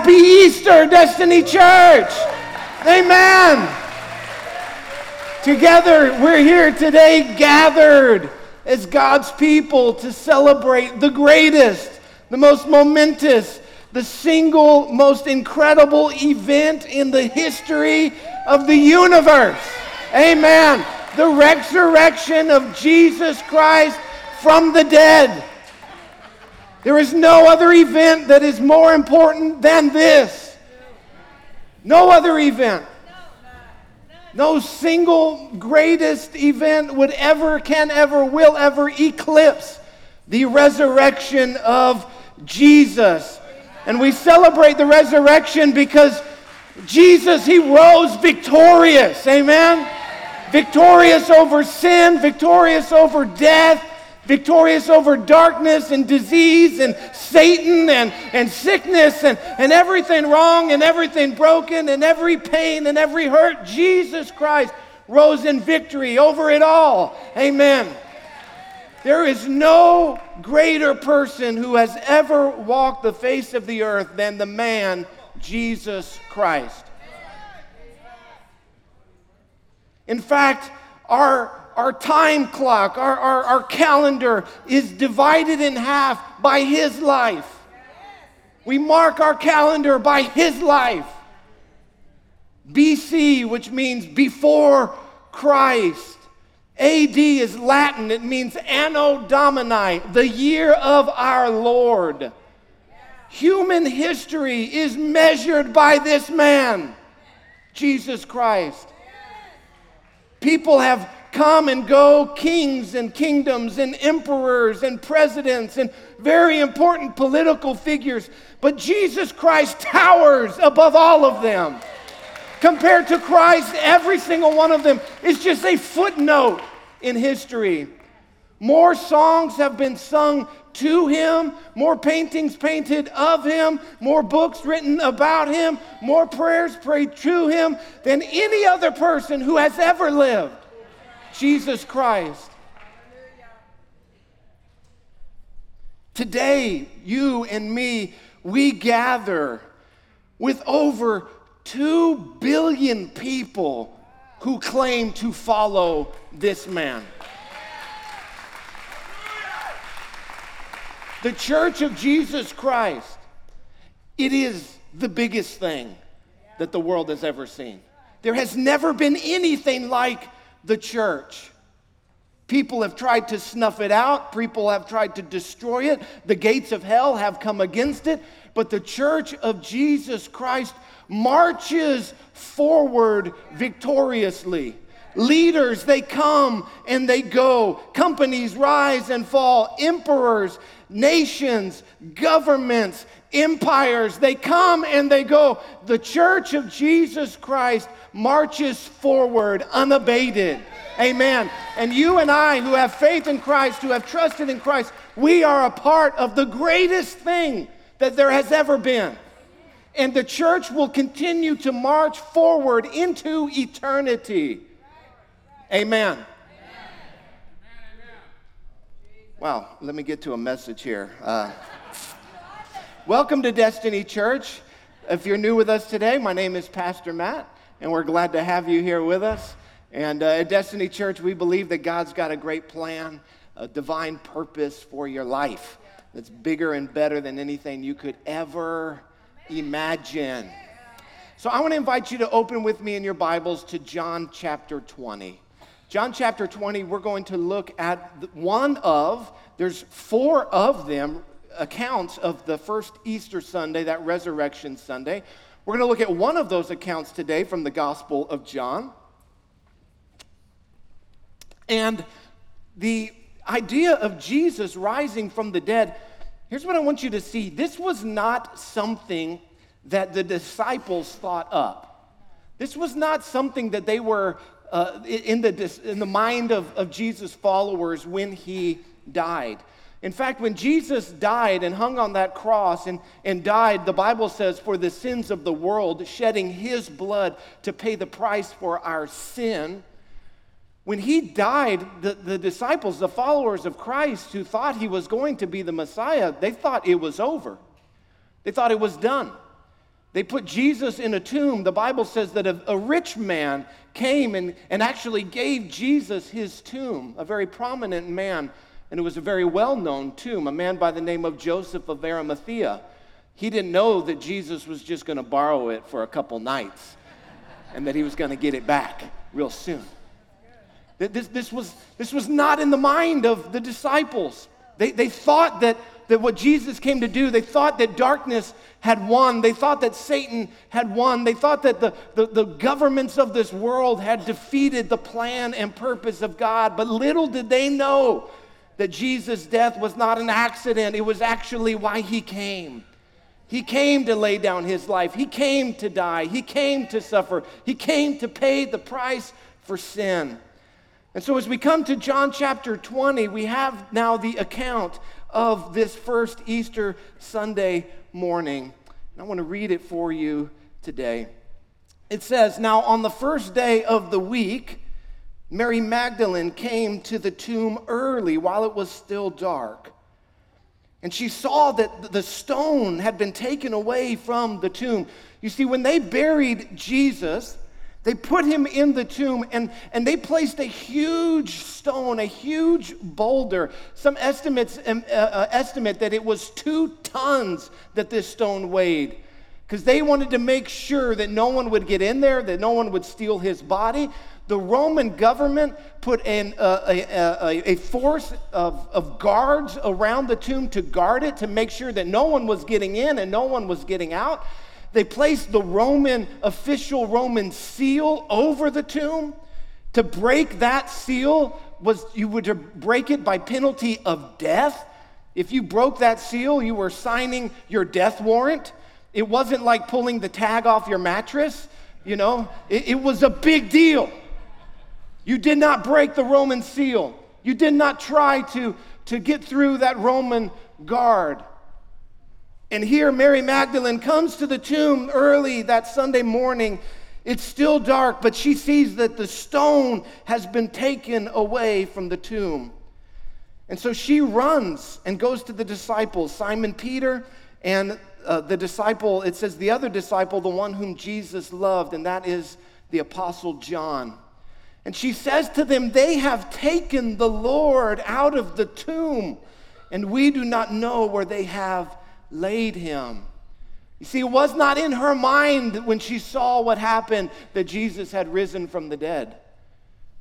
Happy Easter, Destiny Church. Amen. Together, we're here today gathered as God's people to celebrate the greatest, the most momentous, the single most incredible event in the history of the universe. Amen. The resurrection of Jesus Christ from the dead. There is no other event that is more important than this. No other event. No single greatest event would ever, can ever, will ever eclipse the resurrection of Jesus. And we celebrate the resurrection because Jesus, He rose victorious. Amen? Victorious over sin, victorious over death, victorious over darkness and disease and Satan and, and sickness and, and everything wrong and everything broken and every pain and every hurt. Jesus Christ rose in victory over it all. Amen. There is no greater person who has ever walked the face of the earth than the man, Jesus Christ. In fact, our our time clock, our, our, our calendar is divided in half by His life. We mark our calendar by His life. BC, which means before Christ. AD is Latin, it means Anno Domini, the year of our Lord. Human history is measured by this man, Jesus Christ. People have come and go kings and kingdoms and emperors and presidents and very important political figures. But Jesus Christ towers above all of them. Compared to Christ, every single one of them is just a footnote in history. More songs have been sung to him, more paintings painted of him, more books written about him, more prayers prayed to him than any other person who has ever lived. Jesus Christ. Today, you and me, we gather with over 2 billion people who claim to follow this man. The Church of Jesus Christ, it is the biggest thing that the world has ever seen. There has never been anything like the church. People have tried to snuff it out, people have tried to destroy it. The gates of hell have come against it, but the church of Jesus Christ marches forward victoriously. Leaders, they come and they go. Companies rise and fall. Emperors, nations, governments, empires, they come and they go. The church of Jesus Christ marches forward unabated. Amen. And you and I, who have faith in Christ, who have trusted in Christ, we are a part of the greatest thing that there has ever been. And the church will continue to march forward into eternity. Amen. Wow, let me get to a message here. Uh, welcome to Destiny Church. If you're new with us today, my name is Pastor Matt and we're glad to have you here with us. And uh, at Destiny Church, we believe that God's got a great plan, a divine purpose for your life that's bigger and better than anything you could ever imagine. So I want to invite you to open with me in your Bibles to John chapter 20. John chapter 20, we're going to look at one of, there's four of them accounts of the first Easter Sunday, that resurrection Sunday. We're going to look at one of those accounts today from the Gospel of John. And the idea of Jesus rising from the dead, here's what I want you to see. This was not something that the disciples thought up. This was not something that they were uh, in, the, in the mind of, of Jesus' followers when he died. In fact, when Jesus died and hung on that cross and, and died, the Bible says, for the sins of the world, shedding his blood to pay the price for our sin. When he died, the, the disciples, the followers of Christ who thought he was going to be the Messiah, they thought it was over. They thought it was done. They put Jesus in a tomb. The Bible says that a, a, rich man came and, and actually gave Jesus his tomb, a very prominent man, and it was a very well known tomb, a man by the name of Joseph of Arimathea. He didn't know that Jesus was just going to borrow it for a couple nights and that he was going to get it back real soon. This, this, was, this was not in the mind of the disciples. They, they thought that that what Jesus came to do, they thought that darkness had won. They thought that Satan had won. They thought that the, the, the, governments of this world had defeated the plan and purpose of God. But little did they know that Jesus' death was not an accident, it was actually why he came. He came to lay down his life, he came to die, he came to suffer, he came to pay the price for sin. And so, as we come to John chapter 20, we have now the account of this first Easter Sunday morning. And I want to read it for you today. It says, Now on the first day of the week, Mary Magdalene came to the tomb early while it was still dark. And she saw that the stone had been taken away from the tomb. You see, when they buried Jesus, they put him in the tomb and, and they placed a huge stone, a huge boulder. Some estimates um, uh, uh, estimate that it was two tons that this stone weighed because they wanted to make sure that no one would get in there, that no one would steal his body. The Roman government put an, uh, a, a, a, force of, of guards around the tomb to guard it, to make sure that no one was getting in and no one was getting out. They placed the Roman, official Roman seal over the tomb. To break that seal was you would break it by penalty of death. If you broke that seal, you were signing your death warrant. It wasn't like pulling the tag off your mattress, you know, it, it was a big deal. You did not break the Roman seal. You did not try to, to get through that Roman guard. And here, Mary Magdalene comes to the tomb early that Sunday morning. It's still dark, but she sees that the stone has been taken away from the tomb. And so she runs and goes to the disciples, Simon Peter and uh, the disciple, it says the other disciple, the one whom Jesus loved, and that is the apostle John. And she says to them, They have taken the Lord out of the tomb, and we do not know where they have laid him. You see, it was not in her mind when she saw what happened that Jesus had risen from the dead.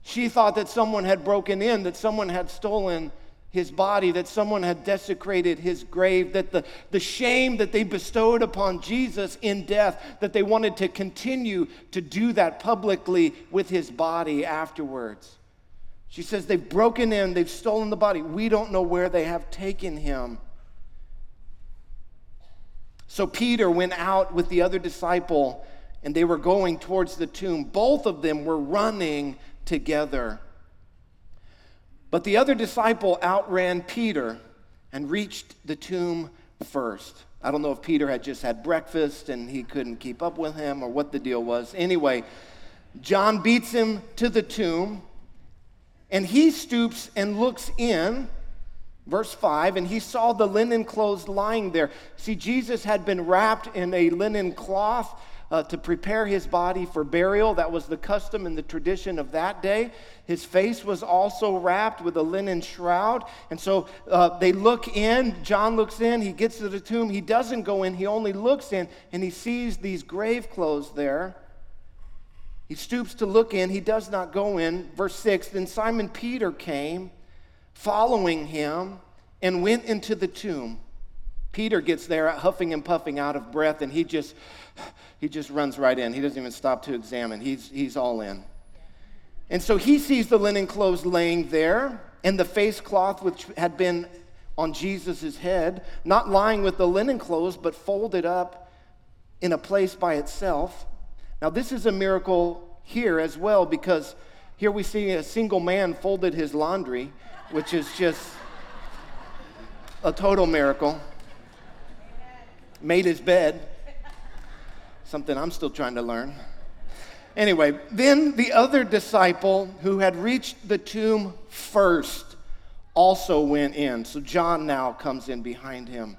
She thought that someone had broken in, that someone had stolen his body, that someone had desecrated his grave, that the, the shame that they bestowed upon Jesus in death, that they wanted to continue to do that publicly with his body afterwards. She says, They've broken in, they've stolen the body. We don't know where they have taken him. So Peter went out with the other disciple and they were going towards the tomb. Both of them were running together. But the other disciple outran Peter and reached the tomb first. I don't know if Peter had just had breakfast and he couldn't keep up with him or what the deal was. Anyway, John beats him to the tomb and he stoops and looks in Verse 5, and he saw the linen clothes lying there. See, Jesus had been wrapped in a linen cloth uh, to prepare his body for burial. That was the custom and the tradition of that day. His face was also wrapped with a linen shroud. And so uh, they look in. John looks in. He gets to the tomb. He doesn't go in, he only looks in, and he sees these grave clothes there. He stoops to look in. He does not go in. Verse 6 Then Simon Peter came following him and went into the tomb. Peter gets there huffing and puffing out of breath and he just he just runs right in. He doesn't even stop to examine. He's he's all in. And so he sees the linen clothes laying there and the face cloth which had been on Jesus' head, not lying with the linen clothes, but folded up in a place by itself. Now, this is a miracle here as well because here we see a single man folded his laundry which is just a total miracle. Made his bed, something I'm still trying to learn. Anyway, then the other disciple who had reached the tomb first also went in. So John now comes in behind him.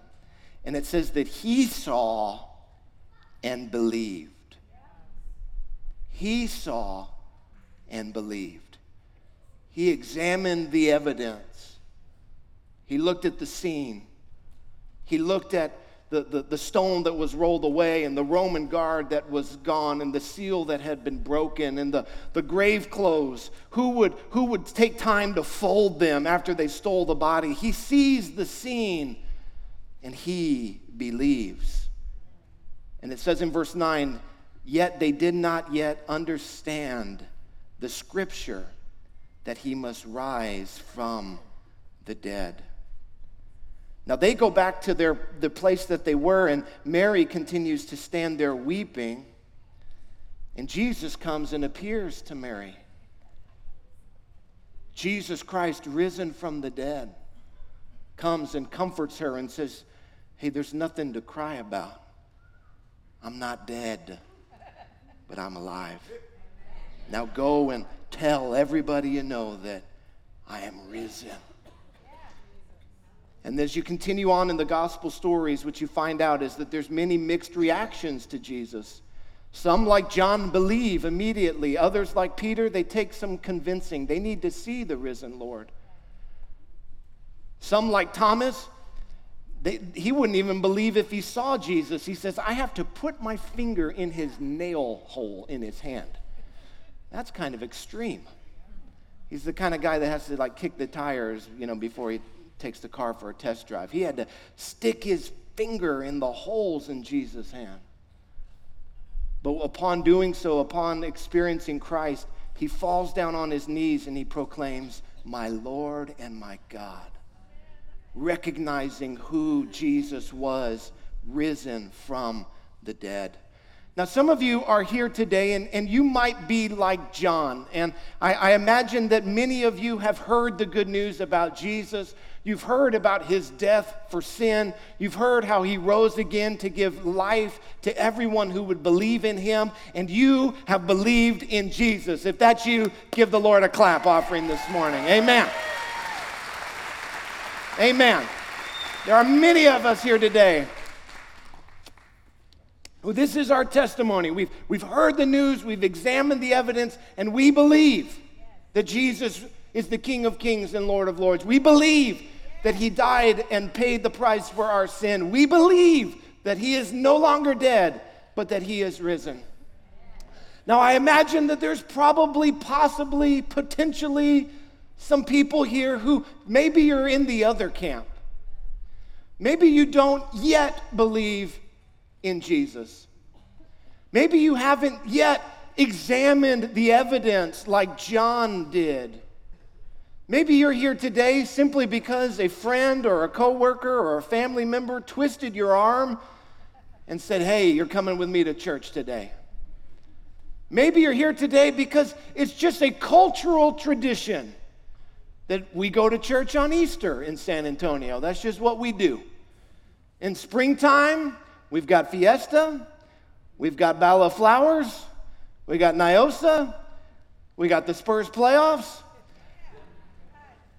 And it says that he saw and believed. He saw and believed. He examined the evidence. He looked at the scene. He looked at the, the, the, stone that was rolled away and the Roman guard that was gone and the seal that had been broken and the, the grave clothes. Who would, who would take time to fold them after they stole the body? He sees the scene and he believes. And it says in verse 9, yet they did not yet understand the scripture that he must rise from the dead. Now they go back to their, the place that they were, and Mary continues to stand there weeping. And Jesus comes and appears to Mary. Jesus Christ, risen from the dead, comes and comforts her and says, Hey, there's nothing to cry about. I'm not dead, but I'm alive. Now go and tell everybody you know that I am risen. And as you continue on in the gospel stories, what you find out is that there's many mixed reactions to Jesus. Some, like John, believe immediately. Others, like Peter, they take some convincing. They need to see the risen Lord. Some, like Thomas, they, he wouldn't even believe if he saw Jesus. He says, I have to put my finger in his nail hole in his hand. That's kind of extreme. He's the kind of guy that has to like kick the tires, you know, before he takes the car for a test drive. He had to stick his finger in the holes in Jesus' hand. But upon doing so, upon experiencing Christ, he falls down on his knees and he proclaims, My Lord and my God, recognizing who Jesus was risen from the dead. Now, some of you are here today, and, and you might be like John. And I, I imagine that many of you have heard the good news about Jesus. You've heard about his death for sin. You've heard how he rose again to give life to everyone who would believe in him. And you have believed in Jesus. If that's you, give the Lord a clap offering this morning. Amen. Amen. There are many of us here today this is our testimony. We've, we've heard the news, we've examined the evidence, and we believe that Jesus is the King of Kings and Lord of Lords. We believe that He died and paid the price for our sin. We believe that He is no longer dead, but that He is risen. Now, I imagine that there's probably, possibly, potentially some people here who maybe you're in the other camp. Maybe you don't yet believe in Jesus. Maybe you haven't yet examined the evidence like John did. Maybe you're here today simply because a friend or a coworker or a family member twisted your arm and said, "Hey, you're coming with me to church today." Maybe you're here today because it's just a cultural tradition that we go to church on Easter in San Antonio. That's just what we do. In springtime, We've got Fiesta, we've got Battle of Flowers, we got Niosa, we got the Spurs playoffs,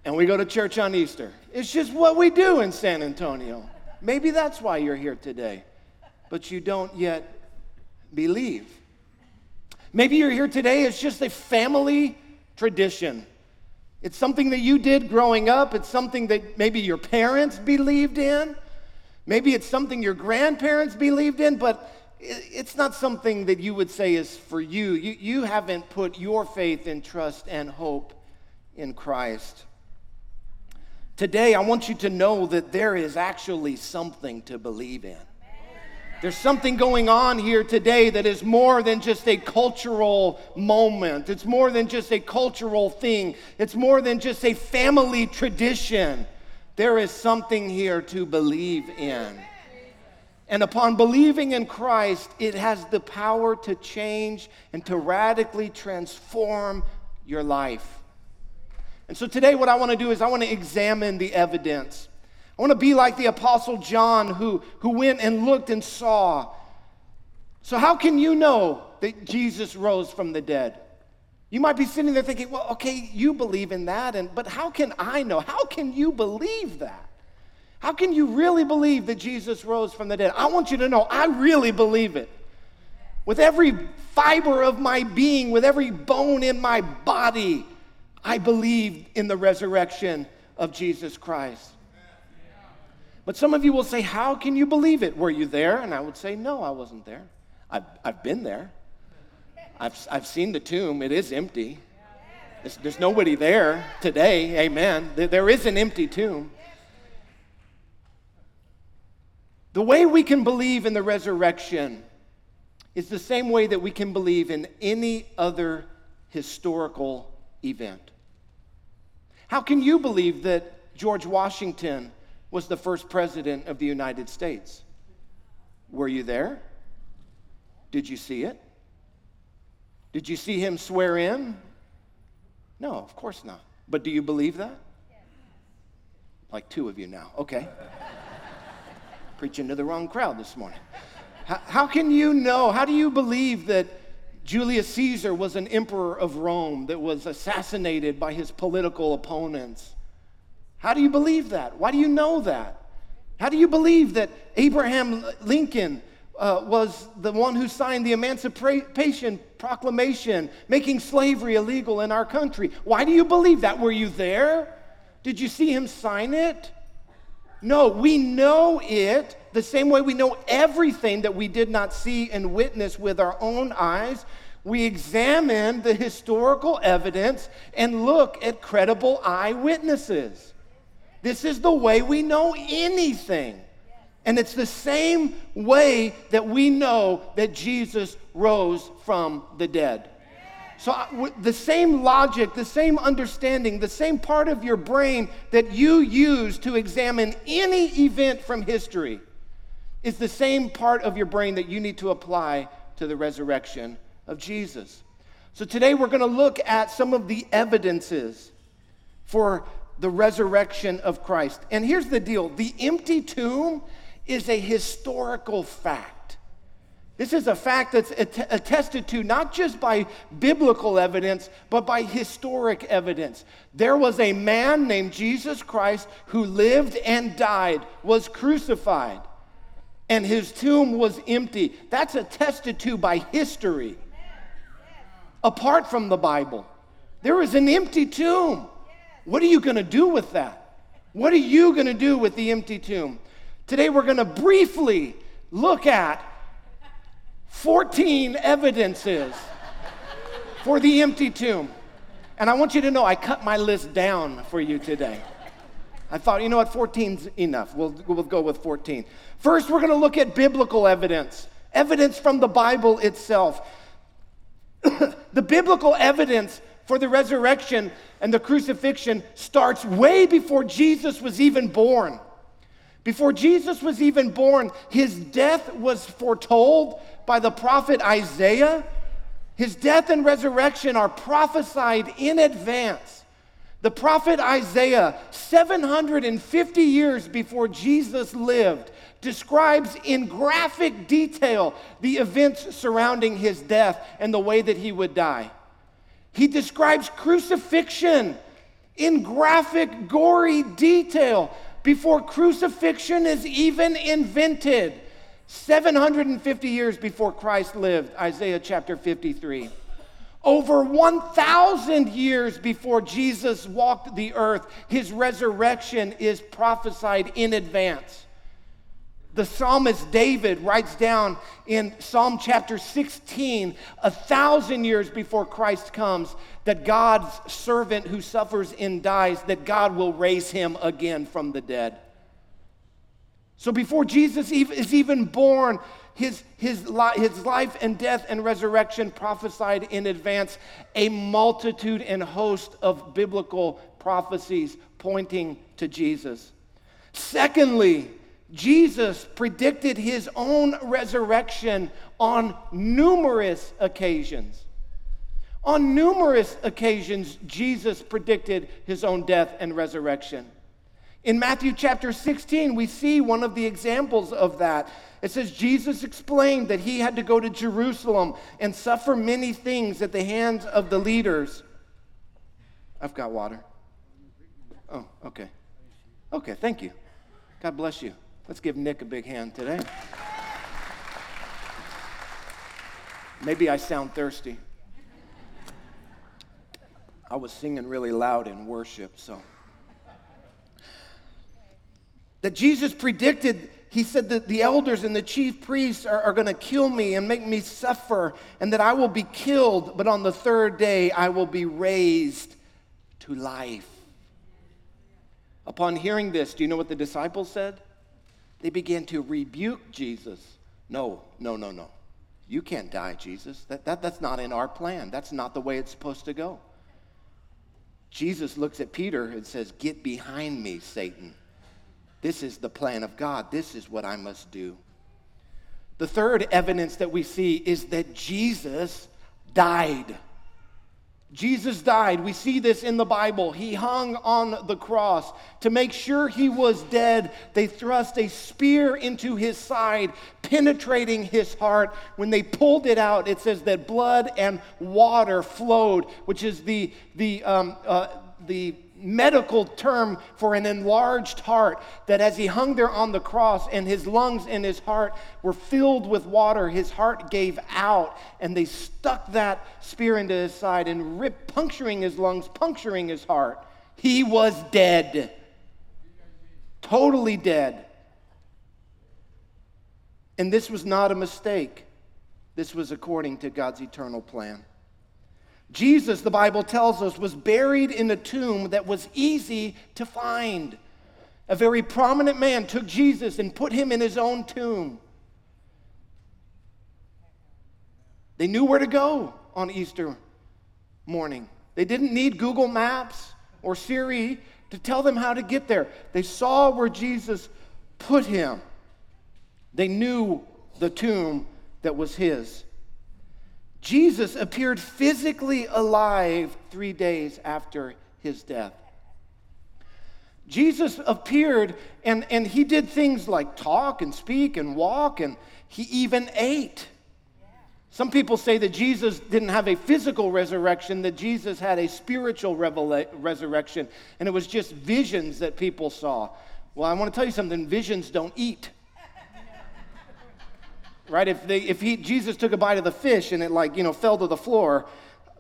and we go to church on Easter. It's just what we do in San Antonio. Maybe that's why you're here today, but you don't yet believe. Maybe you're here today, it's just a family tradition. It's something that you did growing up, it's something that maybe your parents believed in. Maybe it's something your grandparents believed in, but it's not something that you would say is for you. You, you haven't put your faith and trust and hope in Christ. Today, I want you to know that there is actually something to believe in. There's something going on here today that is more than just a cultural moment. It's more than just a cultural thing. It's more than just a family tradition. There is something here to believe in. And upon believing in Christ, it has the power to change and to radically transform your life. And so today, what I want to do is I want to examine the evidence. I want to be like the Apostle John who, who went and looked and saw. So, how can you know that Jesus rose from the dead? You might be sitting there thinking, well, okay, you believe in that, and, but how can I know? How can you believe that? How can you really believe that Jesus rose from the dead? I want you to know I really believe it. With every fiber of my being, with every bone in my body, I believe in the resurrection of Jesus Christ. But some of you will say, How can you believe it? Were you there? And I would say, No, I wasn't there. I've, I've been there. I've, I've seen the tomb, it is empty. There's, there's nobody there today, amen. There, there is an empty tomb. The way we can believe in the resurrection is the same way that we can believe in any other historical event. How can you believe that George Washington was the first president of the United States? Were you there? Did you see it? Did you see him swear in? No, of course not. But do you believe that? Like two of you now. Okay. Preaching to the wrong crowd this morning. How, how, can you know? How do you believe that Julius Caesar was an emperor of Rome that was assassinated by his political opponents? How do you believe that? Why do you know that? How do you believe that Abraham Lincoln uh, was the one who signed the Emancipation Proclamation, making slavery illegal in our country. Why do you believe that? Were you there? Did you see him sign it? No, we know it the same way we know everything that we did not see and witness with our own eyes. We examine the historical evidence and look at credible eyewitnesses. This is the way we know anything. And it's the same way that we know that Jesus rose from the dead. So, the same logic, the same understanding, the same part of your brain that you use to examine any event from history is the same part of your brain that you need to apply to the resurrection of Jesus. So, today we're going to look at some of the evidences for the resurrection of Christ. And here's the deal the empty tomb is a historical fact. This is a fact that's attested to not just by biblical evidence, but by historic evidence. There was a man named Jesus Christ who lived and died, was crucified, and his tomb was empty. That's attested to by history. Apart from the Bible, there is an empty tomb. What are you going to do with that? What are you going to do with the empty tomb? Today we're going to briefly look at 14 evidences for the empty tomb. And I want you to know I cut my list down for you today. I thought, you know what, 14's enough. We'll, we'll go with 14. First, we're going to look at biblical evidence, evidence from the Bible itself. the biblical evidence for the resurrection and the crucifixion starts way before Jesus was even born. Before Jesus was even born, his death was foretold by the prophet Isaiah. His death and resurrection are prophesied in advance. The prophet Isaiah, 750 years before Jesus lived, describes in graphic detail the events surrounding his death and the way that he would die. He describes crucifixion in graphic, gory detail before crucifixion is even invented. 750 years before Christ lived, Isaiah chapter 53. Over 1,000 years before Jesus walked the earth, his resurrection is prophesied in advance. The psalmist David writes down in Psalm chapter 16, a thousand years before Christ comes, that God's servant who suffers and dies, that God will raise him again from the dead. So before Jesus is even born, his, his, his life and death and resurrection prophesied in advance, a multitude and host of biblical prophecies pointing to Jesus. Secondly, Jesus predicted his own resurrection on numerous occasions. On numerous occasions, Jesus predicted his own death and resurrection. In Matthew chapter 16, we see one of the examples of that. It says, Jesus explained that he had to go to Jerusalem and suffer many things at the hands of the leaders. I've got water. Oh, okay. Okay, thank you. God bless you. Let's give Nick a big hand today. Maybe I sound thirsty. I was singing really loud in worship, so. That Jesus predicted, he said that the elders and the chief priests are, are going to kill me and make me suffer, and that I will be killed, but on the third day I will be raised to life. Upon hearing this, do you know what the disciples said? They began to rebuke Jesus. No, no, no, no. You can't die, Jesus. That, that, that's not in our plan. That's not the way it's supposed to go. Jesus looks at Peter and says, Get behind me, Satan. This is the plan of God. This is what I must do. The third evidence that we see is that Jesus died. Jesus died. We see this in the Bible. He hung on the cross. To make sure he was dead, they thrust a spear into his side, penetrating his heart. When they pulled it out, it says that blood and water flowed, which is the, the, um, uh, the medical term for an enlarged heart. That as he hung there on the cross and his lungs and his heart were filled with water, his heart gave out and they stuck that spear into his side and ripped, puncturing his lungs, puncturing his heart. He was dead. Totally dead. And this was not a mistake. This was according to God's eternal plan. Jesus, the Bible tells us, was buried in a tomb that was easy to find. A very prominent man took Jesus and put him in his own tomb. They knew where to go on Easter morning. They didn't need Google Maps or Siri to tell them how to get there. They saw where Jesus put him. They knew the tomb that was his. Jesus appeared physically alive three days after his death. Jesus appeared and, and he did things like talk and speak and walk, and he even ate. Some people say that Jesus didn't have a physical resurrection, that Jesus had a spiritual revela- resurrection, and it was just visions that people saw. Well, I want to tell you something visions don't eat right? If, they, if he, Jesus took a bite of the fish and it like, you know, fell to the floor,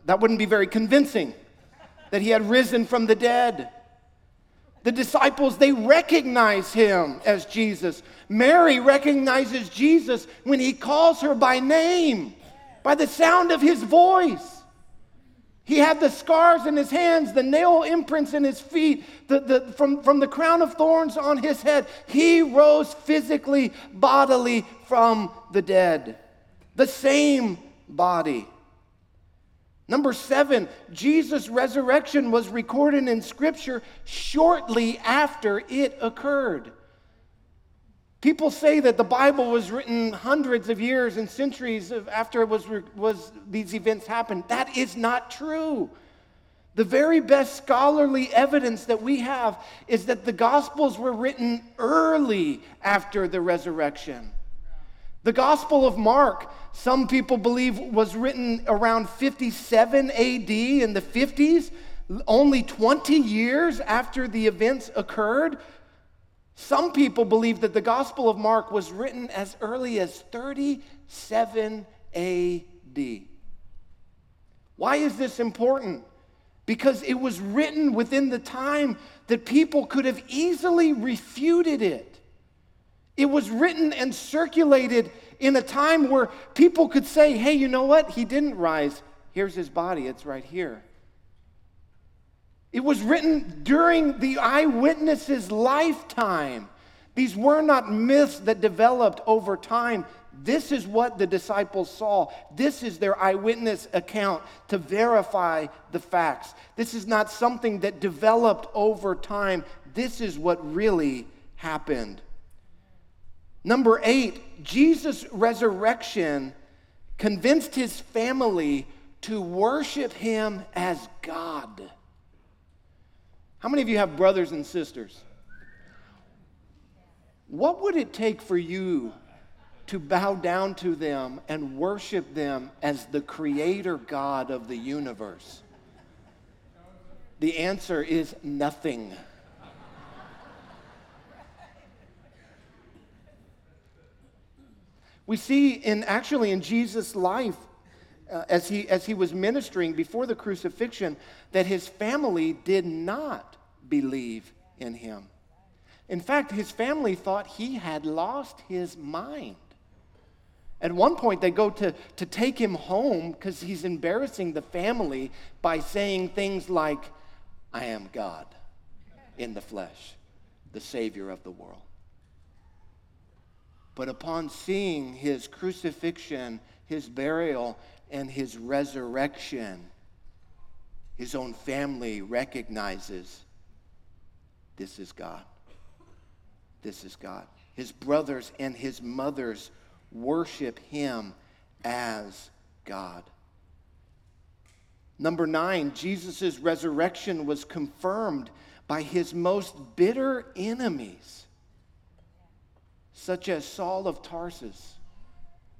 that wouldn't be very convincing that he had risen from the dead. The disciples, they recognize him as Jesus. Mary recognizes Jesus when he calls her by name, by the sound of his voice. He had the scars in his hands, the nail imprints in his feet, the, the, from, from the crown of thorns on his head. He rose physically, bodily from the dead. The same body. Number seven, Jesus' resurrection was recorded in Scripture shortly after it occurred. People say that the Bible was written hundreds of years and centuries after it was, was, these events happened. That is not true. The very best scholarly evidence that we have is that the Gospels were written early after the resurrection. The Gospel of Mark, some people believe, was written around 57 AD in the 50s, only 20 years after the events occurred. Some people believe that the Gospel of Mark was written as early as 37 AD. Why is this important? Because it was written within the time that people could have easily refuted it. It was written and circulated in a time where people could say, hey, you know what? He didn't rise. Here's his body, it's right here. It was written during the eyewitness's lifetime. These were not myths that developed over time. This is what the disciples saw. This is their eyewitness account to verify the facts. This is not something that developed over time. This is what really happened. Number eight, Jesus' resurrection convinced his family to worship him as God. How many of you have brothers and sisters? What would it take for you to bow down to them and worship them as the creator God of the universe? The answer is nothing. We see in actually in Jesus' life uh, as, he, as he was ministering before the crucifixion that his family did not believe in him. In fact, his family thought he had lost his mind. At one point, they go to, to take him home because he's embarrassing the family by saying things like, I am God in the flesh, the Savior of the world. But upon seeing his crucifixion, his burial, and his resurrection, his own family recognizes this is God. This is God. His brothers and his mothers worship him as God. Number nine, Jesus' resurrection was confirmed by his most bitter enemies, such as Saul of Tarsus,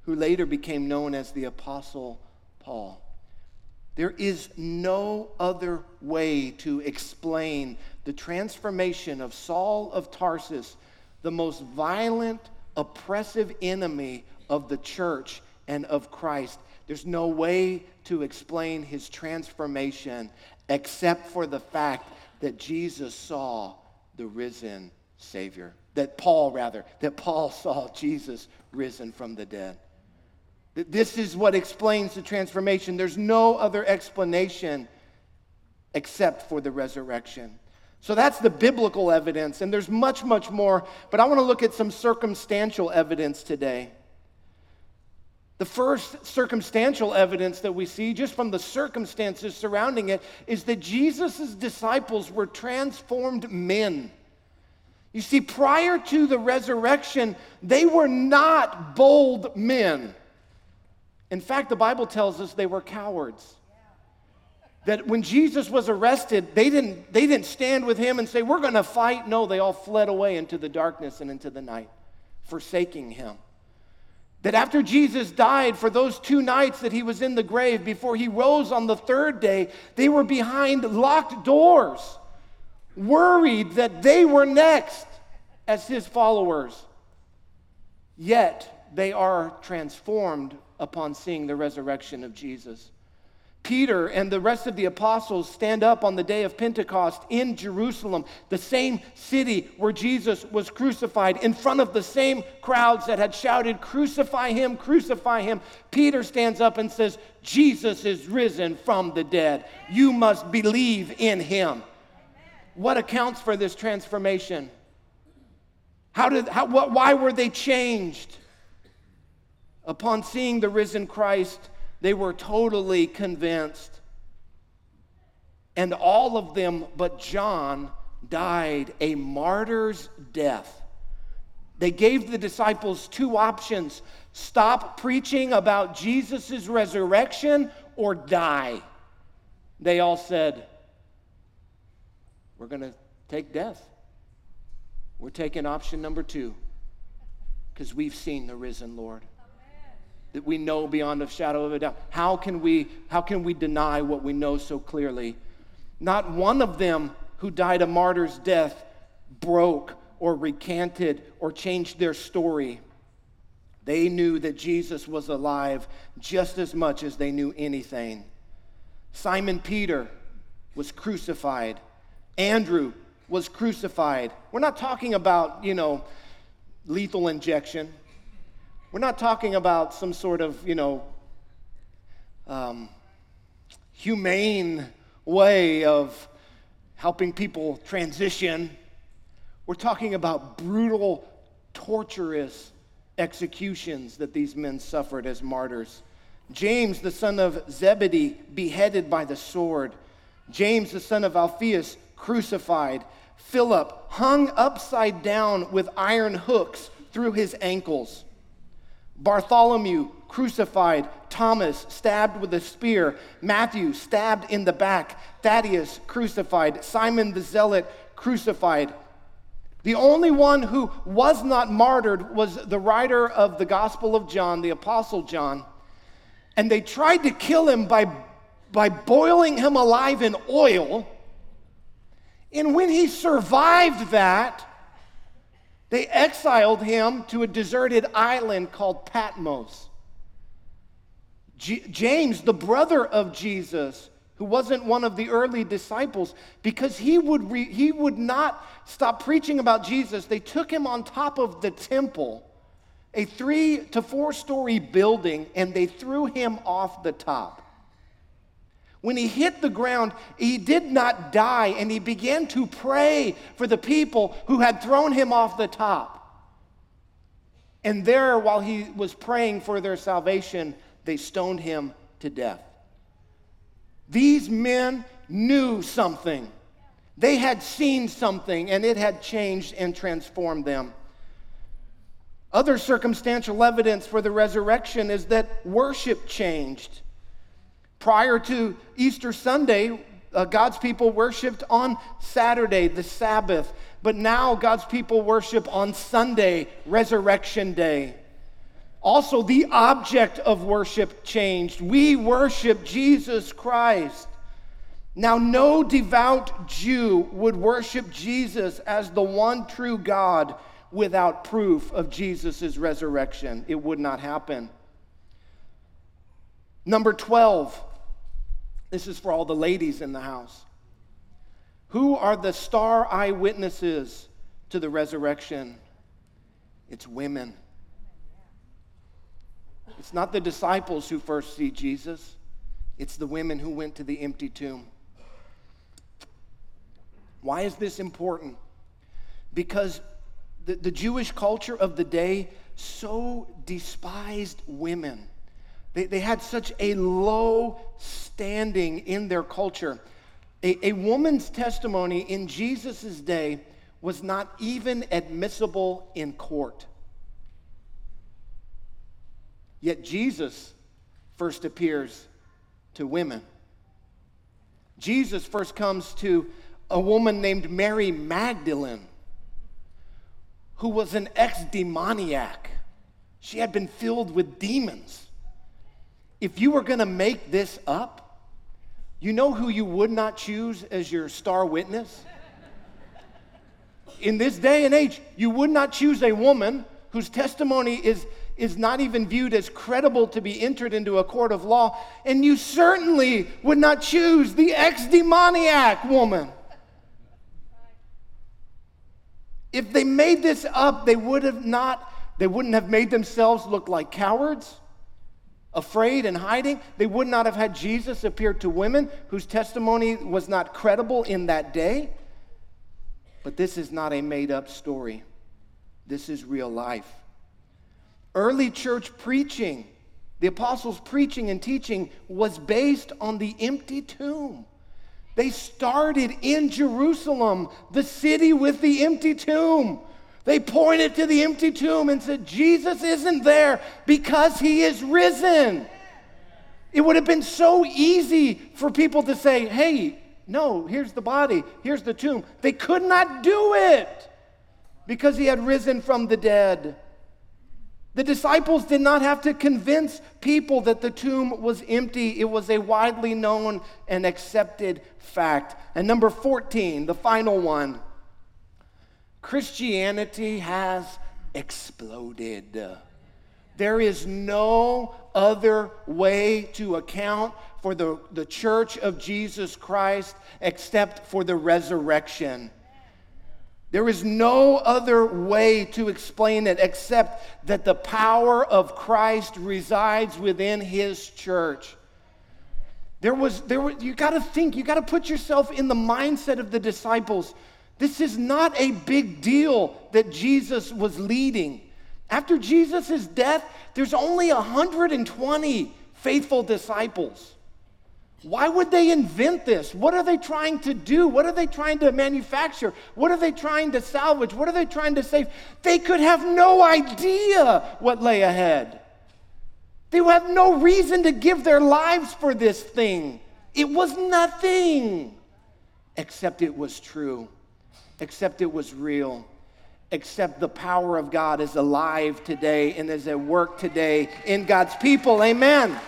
who later became known as the Apostle Paul. There is no other way to explain the transformation of Saul of Tarsus, the most violent, oppressive enemy of the church and of Christ. There's no way to explain his transformation except for the fact that Jesus saw the risen Savior. That Paul, rather, that Paul saw Jesus risen from the dead. This is what explains the transformation. There's no other explanation except for the resurrection. So that's the biblical evidence, and there's much, much more, but I want to look at some circumstantial evidence today. The first circumstantial evidence that we see, just from the circumstances surrounding it, is that Jesus' disciples were transformed men. You see, prior to the resurrection, they were not bold men. In fact, the Bible tells us they were cowards. That when Jesus was arrested, they didn't, they didn't stand with him and say, We're going to fight. No, they all fled away into the darkness and into the night, forsaking him. That after Jesus died, for those two nights that he was in the grave before he rose on the third day, they were behind locked doors, worried that they were next as his followers. Yet they are transformed upon seeing the resurrection of Jesus. Peter and the rest of the apostles stand up on the day of Pentecost in Jerusalem, the same city where Jesus was crucified, in front of the same crowds that had shouted, Crucify him, crucify him. Peter stands up and says, Jesus is risen from the dead. You must believe in him. What accounts for this transformation? How did, how, what, why were they changed? Upon seeing the risen Christ, they were totally convinced. And all of them but John died a martyr's death. They gave the disciples two options stop preaching about Jesus' resurrection or die. They all said, We're going to take death. We're taking option number two because we've seen the risen Lord that we know beyond a shadow of a doubt. How can we, how can we deny what we know so clearly? Not one of them who died a martyr's death broke or recanted or changed their story. They knew that Jesus was alive just as much as they knew anything. Simon Peter was crucified. Andrew was crucified. We're not talking about, you know, lethal injection. We're not talking about some sort of, you know, um, humane way of helping people transition. We're talking about brutal, torturous executions that these men suffered as martyrs. James, the son of Zebedee, beheaded by the sword. James, the son of Alphaeus, crucified. Philip, hung upside down with iron hooks through his ankles. Bartholomew crucified, Thomas stabbed with a spear, Matthew stabbed in the back, Thaddeus crucified, Simon the Zealot crucified. The only one who was not martyred was the writer of the Gospel of John, the Apostle John. And they tried to kill him by, by boiling him alive in oil. And when he survived that, they exiled him to a deserted island called Patmos. G- James, the brother of Jesus, who wasn't one of the early disciples, because he would, re- he would not stop preaching about Jesus, they took him on top of the temple, a three to four story building, and they threw him off the top. When he hit the ground, he did not die, and he began to pray for the people who had thrown him off the top. And there, while he was praying for their salvation, they stoned him to death. These men knew something. They had seen something, and it had changed and transformed them. Other circumstantial evidence for the resurrection is that worship changed. Prior to Easter Sunday, uh, God's people worshiped on Saturday, the Sabbath, but now God's people worship on Sunday, Resurrection Day. Also, the object of worship changed. We worship Jesus Christ. Now, no devout Jew would worship Jesus as the one true God without proof of Jesus' resurrection. It would not happen. Number 12, this is for all the ladies in the house. Who are the star eyewitnesses to the resurrection? It's women. It's not the disciples who first see Jesus, it's the women who went to the empty tomb. Why is this important? Because the, the Jewish culture of the day so despised women. They, they had such a low standing in their culture. A, a woman's testimony in Jesus' day was not even admissible in court. Yet Jesus first appears to women. Jesus first comes to a woman named Mary Magdalene, who was an ex demoniac. She had been filled with demons. If you were going to make this up, you know who you would not choose as your star witness? In this day and age, you would not choose a woman whose testimony is is not even viewed as credible to be entered into a court of law, and you certainly would not choose the ex demoniac woman. If they made this up, they would have not, they wouldn't have made themselves look like cowards, afraid and hiding. They would not have had Jesus appear to women whose testimony was not credible in that day. But this is not a made up story, this is real life. Early church preaching, the apostles' preaching and teaching was based on the empty tomb. They started in Jerusalem, the city with the empty tomb. They pointed to the empty tomb and said, Jesus isn't there because he is risen. It would have been so easy for people to say, hey, no, here's the body, here's the tomb. They could not do it because he had risen from the dead. The disciples did not have to convince people that the tomb was empty. It was a widely known and accepted fact. And number 14, the final one Christianity has exploded. There is no other way to account for the, the church of Jesus Christ except for the resurrection. There is no other way to explain it except that the power of Christ resides within his church. There was, there was, you got to think, you got to put yourself in the mindset of the disciples. This is not a big deal that Jesus was leading. After Jesus' death, there's only 120 faithful disciples. Why would they invent this? What are they trying to do? What are they trying to manufacture? What are they trying to salvage? What are they trying to save? They could have no idea what lay ahead. They would have no reason to give their lives for this thing. It was nothing, except it was true, except it was real, except the power of God is alive today and is at work today in God's people. Amen.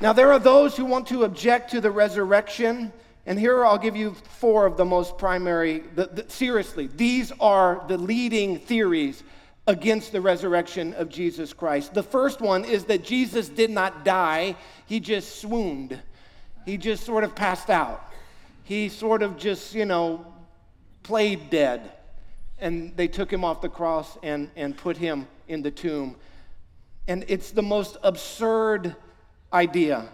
Now, there are those who want to object to the resurrection. And here I'll give you four of the most primary, the, the, seriously, these are the leading theories against the resurrection of Jesus Christ. The first one is that Jesus did not die, he just swooned. He just sort of passed out. He sort of just, you know, played dead. And they took him off the cross and, and put him in the tomb. And it's the most absurd idea.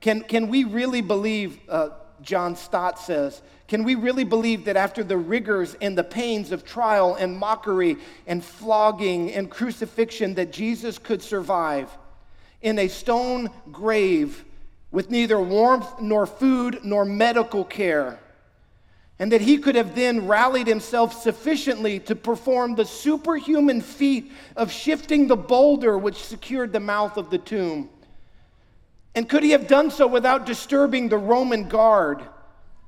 Can, can we really believe, uh, John Stott says, can we really believe that after the rigors and the pains of trial and mockery and flogging and crucifixion, that Jesus could survive in a stone grave with neither warmth nor food nor medical care? and that he could have then rallied himself sufficiently to perform the superhuman feat of shifting the boulder which secured the mouth of the tomb. And could he have done so without disturbing the Roman guard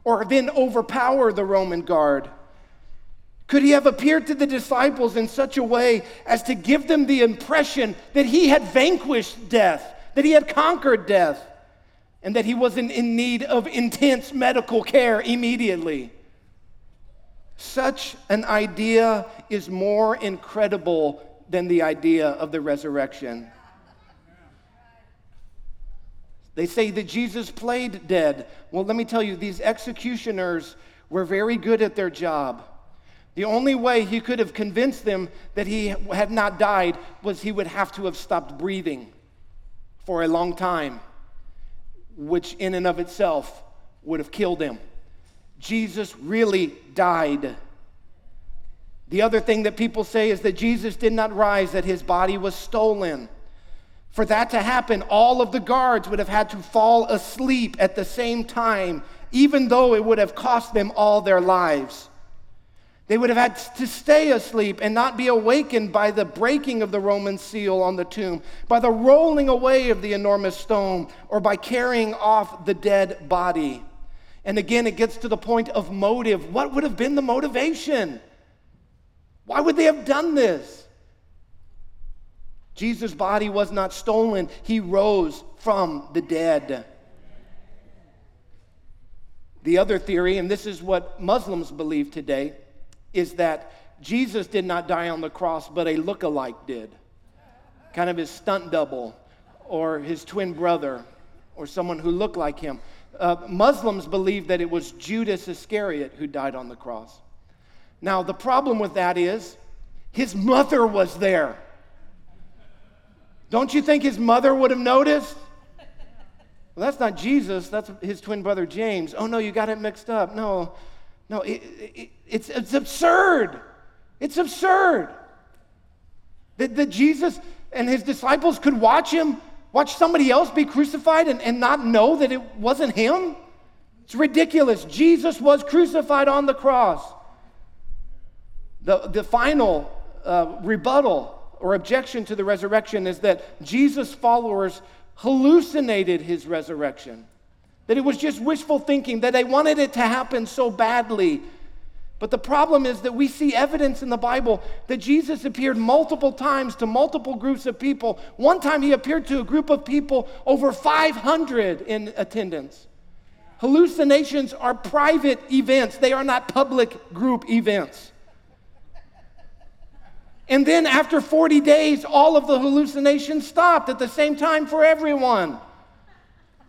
or then overpower the Roman guard? Could he have appeared to the disciples in such a way as to give them the impression that he had vanquished death, that he had conquered death, and that he wasn't in need of intense medical care immediately? Such an idea is more incredible than the idea of the resurrection. They say that Jesus played dead. Well, let me tell you, these executioners were very good at their job. The only way he could have convinced them that he had not died was he would have to have stopped breathing for a long time, which in and of itself would have killed him. Jesus really died. The other thing that people say is that Jesus did not rise, that his body was stolen. For that to happen, all of the guards would have had to fall asleep at the same time, even though it would have cost them all their lives. They would have had to stay asleep and not be awakened by the breaking of the Roman seal on the tomb, by the rolling away of the enormous stone, or by carrying off the dead body. And again, it gets to the point of motive. What would have been the motivation? Why would they have done this? Jesus' body was not stolen, he rose from the dead. The other theory, and this is what Muslims believe today, is that Jesus did not die on the cross, but a look-alike did. Kind of his stunt double or his twin brother or someone who looked like him. Uh, Muslims believe that it was Judas Iscariot who died on the cross. Now, the problem with that is his mother was there. Don't you think his mother would have noticed? Well, that's not Jesus, that's his twin brother James. Oh, no, you got it mixed up. No, no, it, it, it's, it's absurd. It's absurd that, that Jesus and his disciples could watch him Watch somebody else be crucified and, and not know that it wasn't him? It's ridiculous. Jesus was crucified on the cross. The, the final uh, rebuttal or objection to the resurrection is that Jesus' followers hallucinated his resurrection. That it was just wishful thinking, that they wanted it to happen so badly but the problem is that we see evidence in the Bible that Jesus appeared multiple times to multiple groups of people. One time he appeared to a group of people over 500 in attendance. Hallucinations are private events, they are not public group events. And then after 40 days, all of the hallucinations stopped at the same time for everyone.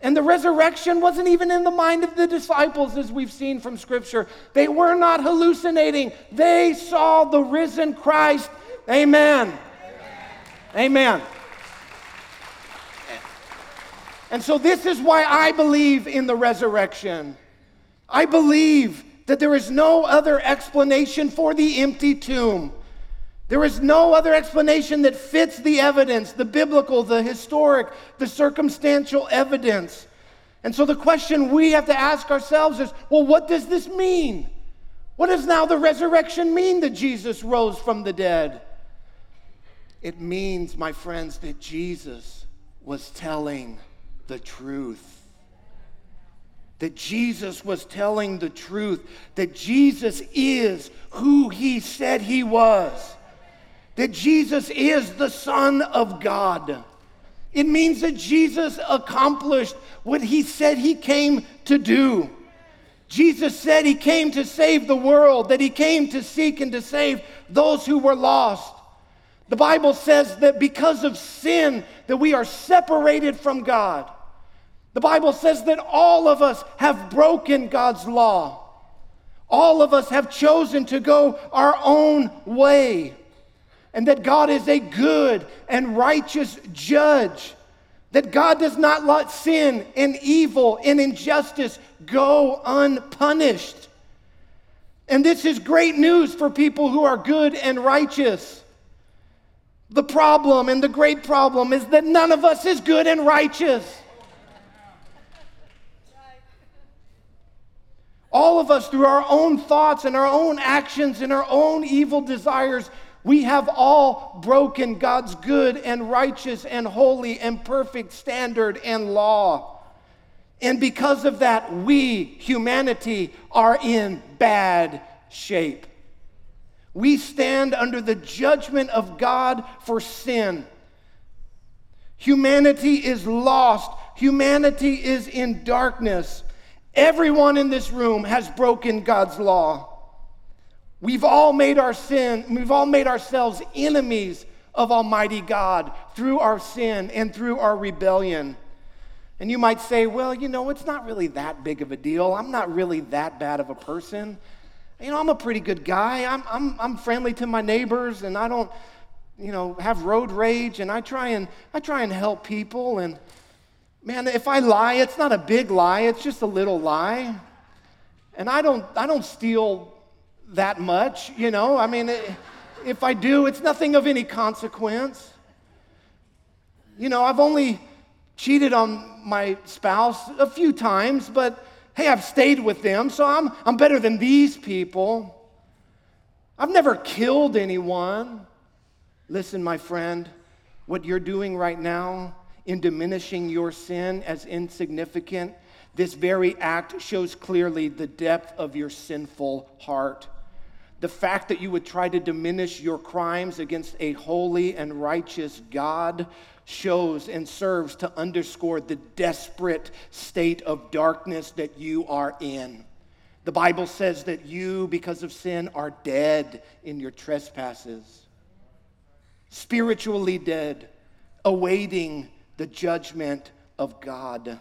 And the resurrection wasn't even in the mind of the disciples, as we've seen from Scripture. They were not hallucinating, they saw the risen Christ. Amen. Amen. And so, this is why I believe in the resurrection. I believe that there is no other explanation for the empty tomb. There is no other explanation that fits the evidence, the biblical, the historic, the circumstantial evidence. And so the question we have to ask ourselves is well, what does this mean? What does now the resurrection mean that Jesus rose from the dead? It means, my friends, that Jesus was telling the truth. That Jesus was telling the truth. That Jesus is who he said he was that Jesus is the Son of God. It means that Jesus accomplished what he said he came to do. Jesus said he came to save the world, that he came to seek and to save those who were lost. The Bible says that because of sin that we are separated from God. The Bible says that all of us have broken God's law. All of us have chosen to go our own way. And that God is a good and righteous judge. That God does not let sin and evil and injustice go unpunished. And this is great news for people who are good and righteous. The problem and the great problem is that none of us is good and righteous. All of us, through our own thoughts and our own actions and our own evil desires, we have all broken God's good and righteous and holy and perfect standard and law. And because of that, we, humanity, are in bad shape. We stand under the judgment of God for sin. Humanity is lost. Humanity is in darkness. Everyone in this room has broken God's law. We've all made our sin, we've all made ourselves enemies of Almighty God through our sin and through our rebellion. And you might say, well, you know, it's not really that big of a deal. I'm not really that bad of a person you know, I'm a pretty good guy. I'm, I'm, I'm friendly to my neighbors and I don't, you know, have road rage and I try and, I try and help people. And man, if I lie, it's not a big lie, it's just a little lie. And I don't, I don't steal that much, you know. I mean, if I do, it's nothing of any consequence. You know, I've only cheated on my spouse a few times, but Hey, I've stayed with them, so I'm, I'm better than these people. I've never killed anyone. Listen, my friend, what you're doing right now in diminishing your sin as insignificant, this very act shows clearly the depth of your sinful heart. The fact that you would try to diminish your crimes against a holy and righteous God shows and serves to underscore the desperate state of darkness that you are in. The Bible says that you, because of sin, are dead in your trespasses, spiritually dead, awaiting the judgment of God.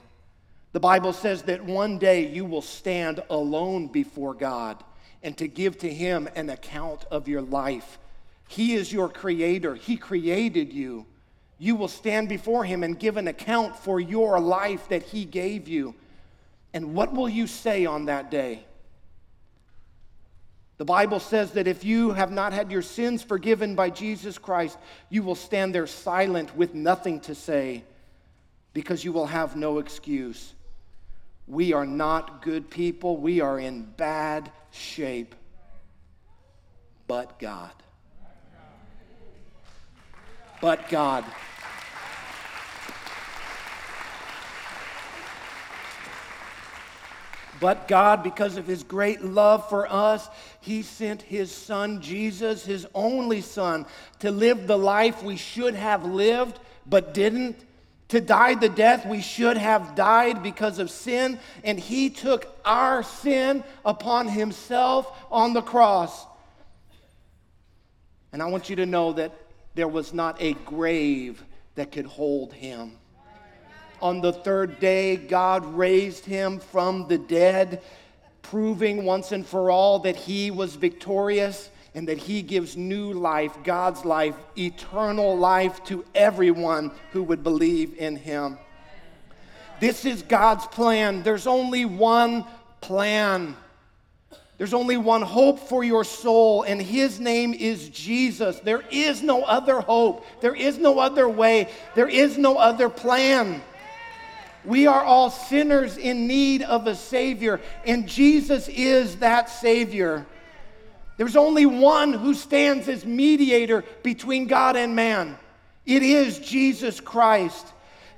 The Bible says that one day you will stand alone before God and to give to Him an account of your life. He is your creator, He created you you will stand before him and give an account for your life that he gave you. And what will you say on that day? The Bible says that if you have not had your sins forgiven by Jesus Christ, you will stand there silent with nothing to say because you will have no excuse. We are not good people. We are in bad shape. But God. But God. But God, because of his great love for us, he sent his son Jesus, his only son, to live the life we should have lived but didn't, to die the death we should have died because of sin. And he took our sin upon himself on the cross. And I want you to know that there was not a grave that could hold him. On the third day, God raised him from the dead, proving once and for all that he was victorious and that he gives new life, God's life, eternal life to everyone who would believe in him. This is God's plan. There's only one plan. There's only one hope for your soul, and his name is Jesus. There is no other hope. There is no other way. There is no other plan. We are all sinners in need of a Savior, and Jesus is that Savior. There's only one who stands as mediator between God and man. It is Jesus Christ.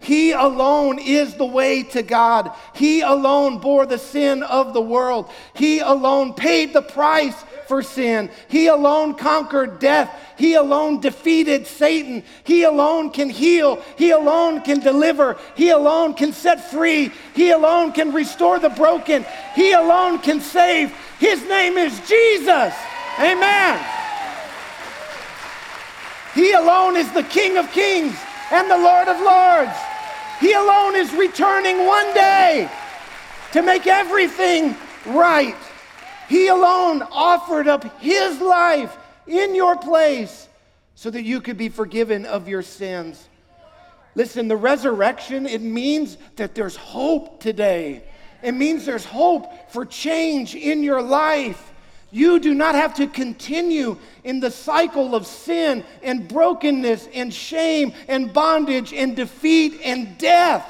He alone is the way to God. He alone bore the sin of the world. He alone paid the price for sin. He alone conquered death. He alone defeated Satan. He alone can heal. He alone can deliver. He alone can set free. He alone can restore the broken. He alone can save. His name is Jesus. Amen. He alone is the King of kings and the Lord of lords. He alone is returning one day to make everything right. He alone offered up his life in your place so that you could be forgiven of your sins. Listen, the resurrection, it means that there's hope today. It means there's hope for change in your life. You do not have to continue in the cycle of sin and brokenness and shame and bondage and defeat and death.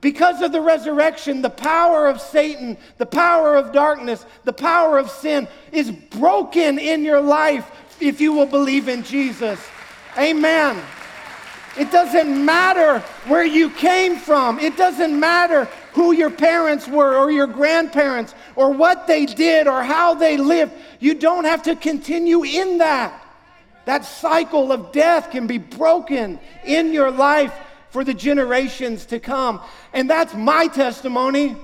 Because of the resurrection, the power of Satan, the power of darkness, the power of sin is broken in your life if you will believe in Jesus. Amen. It doesn't matter where you came from. It doesn't matter who your parents were or your grandparents or what they did or how they lived. You don't have to continue in that. That cycle of death can be broken in your life for the generations to come. And that's my testimony.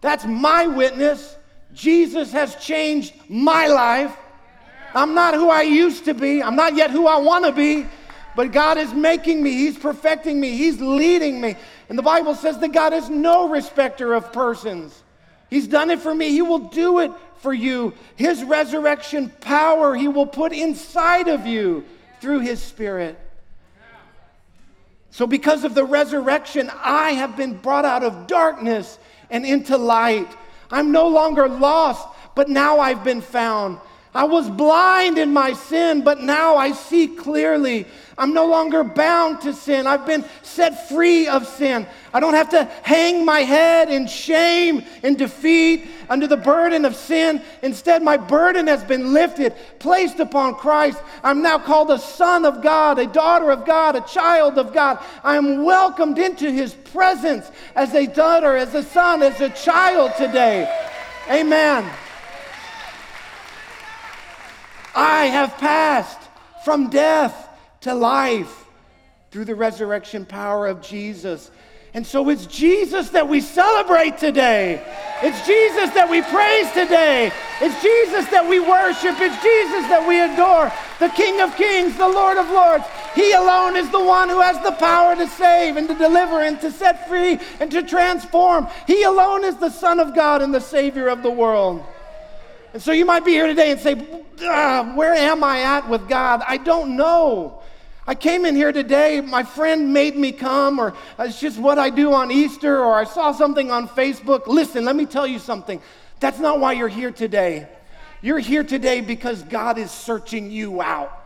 That's my witness. Jesus has changed my life. I'm not who I used to be. I'm not yet who I want to be. But God is making me, He's perfecting me, He's leading me. And the Bible says that God is no respecter of persons. He's done it for me, He will do it for you. His resurrection power, He will put inside of you through His Spirit. So, because of the resurrection, I have been brought out of darkness and into light. I'm no longer lost, but now I've been found. I was blind in my sin, but now I see clearly. I'm no longer bound to sin. I've been set free of sin. I don't have to hang my head in shame and defeat under the burden of sin. Instead, my burden has been lifted, placed upon Christ. I'm now called a son of God, a daughter of God, a child of God. I am welcomed into his presence as a daughter, as a son, as a child today. Amen. I have passed from death to life through the resurrection power of Jesus. And so it's Jesus that we celebrate today. It's Jesus that we praise today. It's Jesus that we worship. It's Jesus that we adore. The King of Kings, the Lord of Lords. He alone is the one who has the power to save and to deliver and to set free and to transform. He alone is the Son of God and the Savior of the world. And so you might be here today and say, ah, Where am I at with God? I don't know. I came in here today, my friend made me come, or it's just what I do on Easter, or I saw something on Facebook. Listen, let me tell you something. That's not why you're here today. You're here today because God is searching you out.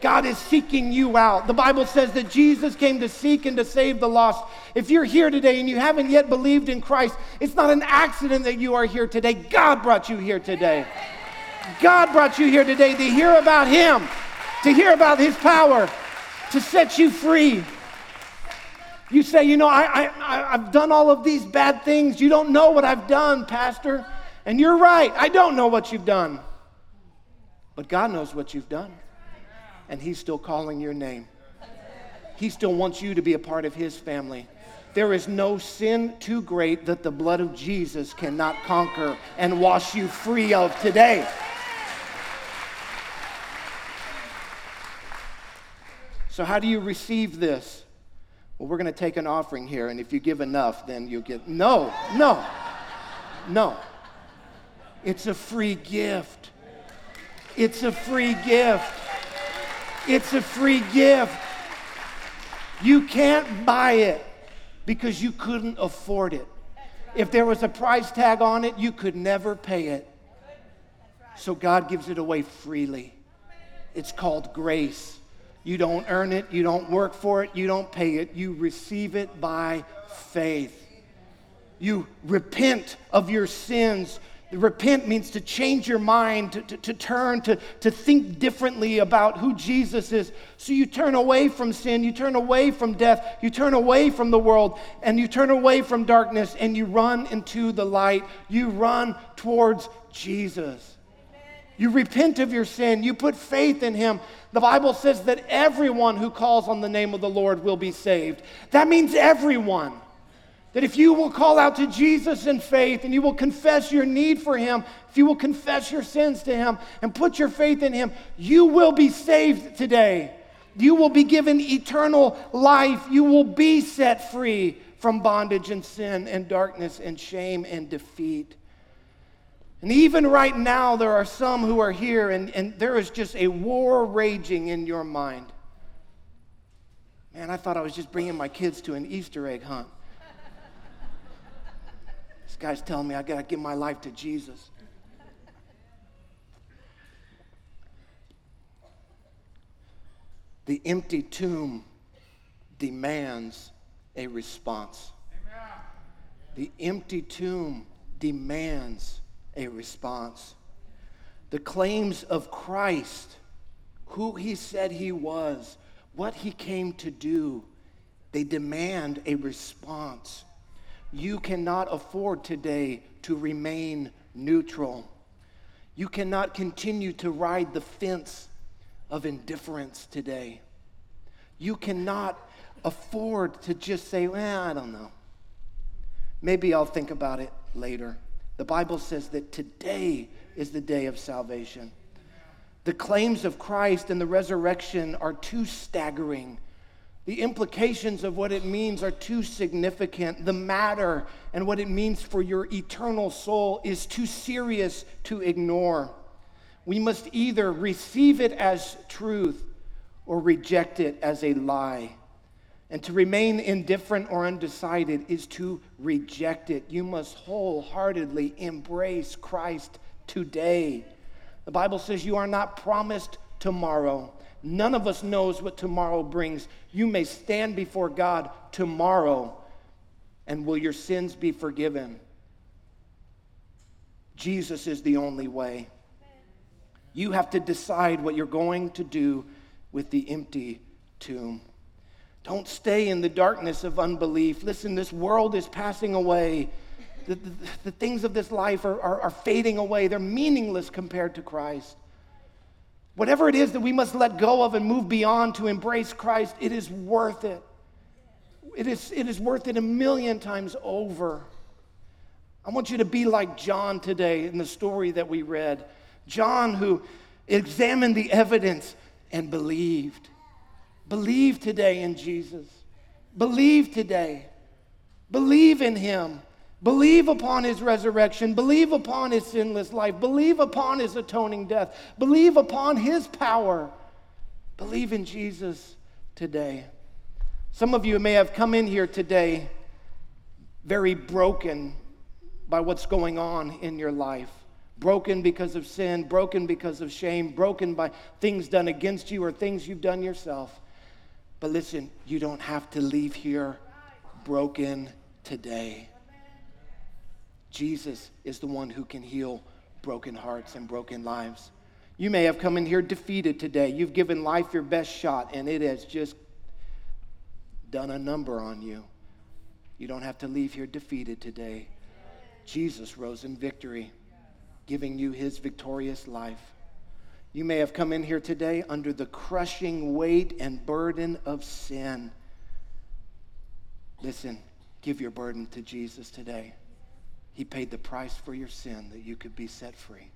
God is seeking you out. The Bible says that Jesus came to seek and to save the lost. If you're here today and you haven't yet believed in Christ, it's not an accident that you are here today. God brought you here today. God brought you here today to hear about Him, to hear about His power, to set you free. You say, you know, I, I, I've done all of these bad things. You don't know what I've done, Pastor. And you're right. I don't know what you've done. But God knows what you've done and He's still calling your name. He still wants you to be a part of His family. There is no sin too great that the blood of Jesus cannot conquer and wash you free of today. So, how do you receive this? Well, we're going to take an offering here, and if you give enough, then you'll get. No, no, no. It's a free gift. It's a free gift. It's a free gift. You can't buy it because you couldn't afford it. If there was a price tag on it, you could never pay it. So God gives it away freely. It's called grace. You don't earn it, you don't work for it, you don't pay it. You receive it by faith. You repent of your sins Repent means to change your mind, to, to, to, turn, to, to think differently about who Jesus is. So you turn away from sin, you turn away from death, you turn away from the world, and you turn away from darkness, and you run into the light. You run towards Jesus. You repent of your sin, you put faith in Him. The Bible says that everyone who calls on the name of the Lord will be saved. That means everyone. That if you will call out to Jesus in faith and you will confess your need for Him, if you will confess your sins to Him and put your faith in Him, you will be saved today. You will be given eternal life. You will be set free from bondage and sin and darkness and shame and defeat. And even right now, there are some who are here, and, and there is just a war raging in your mind. Man, I thought I was just bringing my kids to an Easter egg hunt. this guy's telling me I got to give my life to Jesus. The empty tomb demands a response. Amen. The empty tomb demands a response. The claims of Christ, who he said he was, what he came to do, they demand a response. You cannot afford today to remain neutral. You cannot continue to ride the fence of indifference today. You cannot afford to just say, well, I don't know. Maybe I'll think about it later. The Bible says that today is the day of salvation. The claims of Christ and the resurrection are too staggering. The implications of what it means are too significant. The matter and what it means for your eternal soul is too serious to ignore. We must either receive it as truth or reject it as a lie. And to remain indifferent or undecided is to reject it. You must wholeheartedly embrace Christ today. The Bible says you are not promised tomorrow. None of us knows what tomorrow brings. You may stand before God tomorrow, and will your sins be forgiven? Jesus is the only way. You have to decide what you're going to do with the empty tomb. Don't stay in the darkness of unbelief. Listen, this world is passing away. The, the, the things of this life are, are, are fading away, they're meaningless compared to Christ. Whatever it is that we must let go of and move beyond to embrace Christ, it is worth it. It is, it is worth it a million times over. I want you to be like John today in the story that we read. John, who examined the evidence and believed. Believe today in Jesus. Believe today. Believe in Him. Believe upon His resurrection. Believe upon His sinless life. Believe upon His atoning death. Believe upon His power. Believe in Jesus today. Some of you may have come in here today very broken by what's going on in your life broken because of sin, broken because of shame, broken by things done against you or things you've done yourself. But listen, you don't have to leave here broken today. Jesus is the one who can heal broken hearts and broken lives. You may have come in here defeated today. You've given life your best shot, and it has just done a number on you. You don't have to leave here defeated today. Jesus rose in victory, giving you his victorious life. You may have come in here today under the crushing weight and burden of sin. Listen, give your burden to Jesus today. He paid the price for your sin that you could be set free.